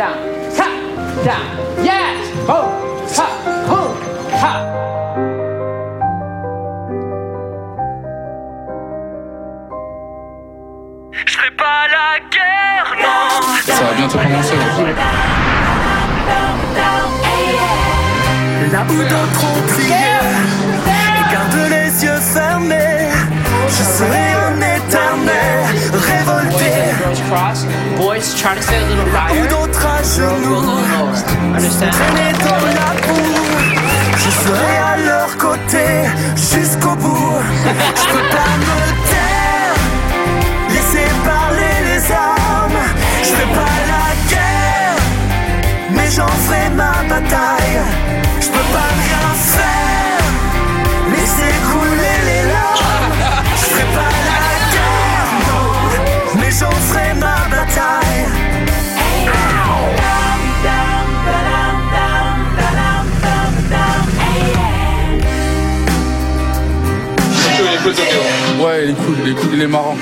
down, top, down. Yes! Oh, top, oh, top. Je ferai pas la guerre, non. Ça va bientôt commencer. Là où d'autres ont cross. Boys, try to stay a little higher. à Go a little lower. Understand? je serai à leur côté jusqu'au bout. Je peux pas me taire, laisser parler les armes. Je fais pas la guerre, mais j'en ferai ma bataille. Je peux pas rien Ouais, il est cool, il est cool, il est marrant.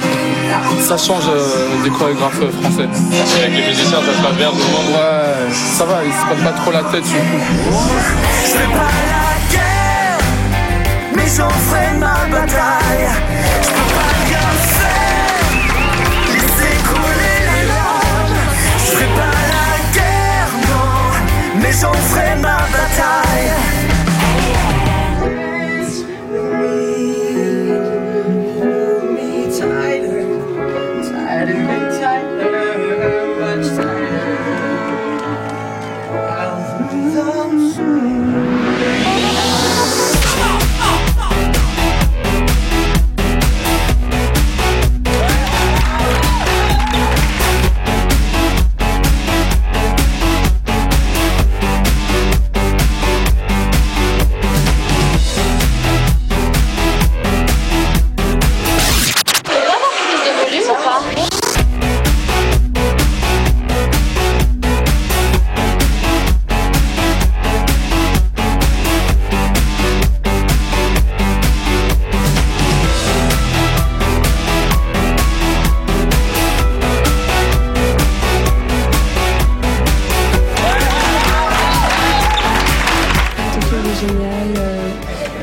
Ça change euh, des chorégraphes euh, français. Avec les musiciens, ça se passe bien, tout le monde. Ouais, ça va, ils se prennent pas trop la tête, sont cool. Je fais pas la guerre, mais j'en ferai ma bataille. Je peux pas rien faire, laisser couler les larmes. Je ferai pas la guerre, non, mais j'en ferai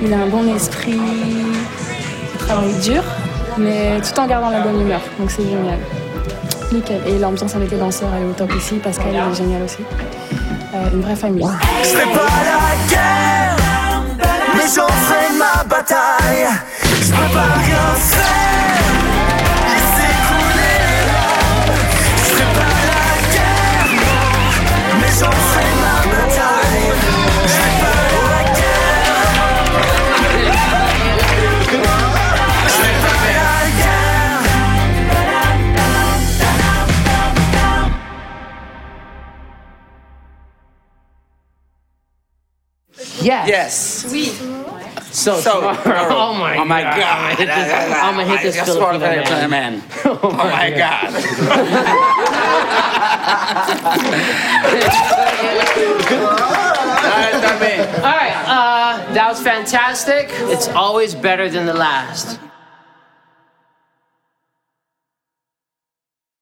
il a un bon esprit, il travaille dur, mais tout en gardant la bonne humeur, donc c'est génial. Nickel. Et l'ambiance avec les danseurs elle est au top ici, Pascal est génial aussi. Euh, une vraie famille. Pas la guerre, mais ferai ma bataille. Je Yes. Yes. So, So, tomorrow, oh my, God. oh my God. I'm gonna hit this, I'm gonna hit this I just wanna Filipino tell you, man. man. Oh my God. Alright, that. All right, uh, that was fantastic. It's always better than the last.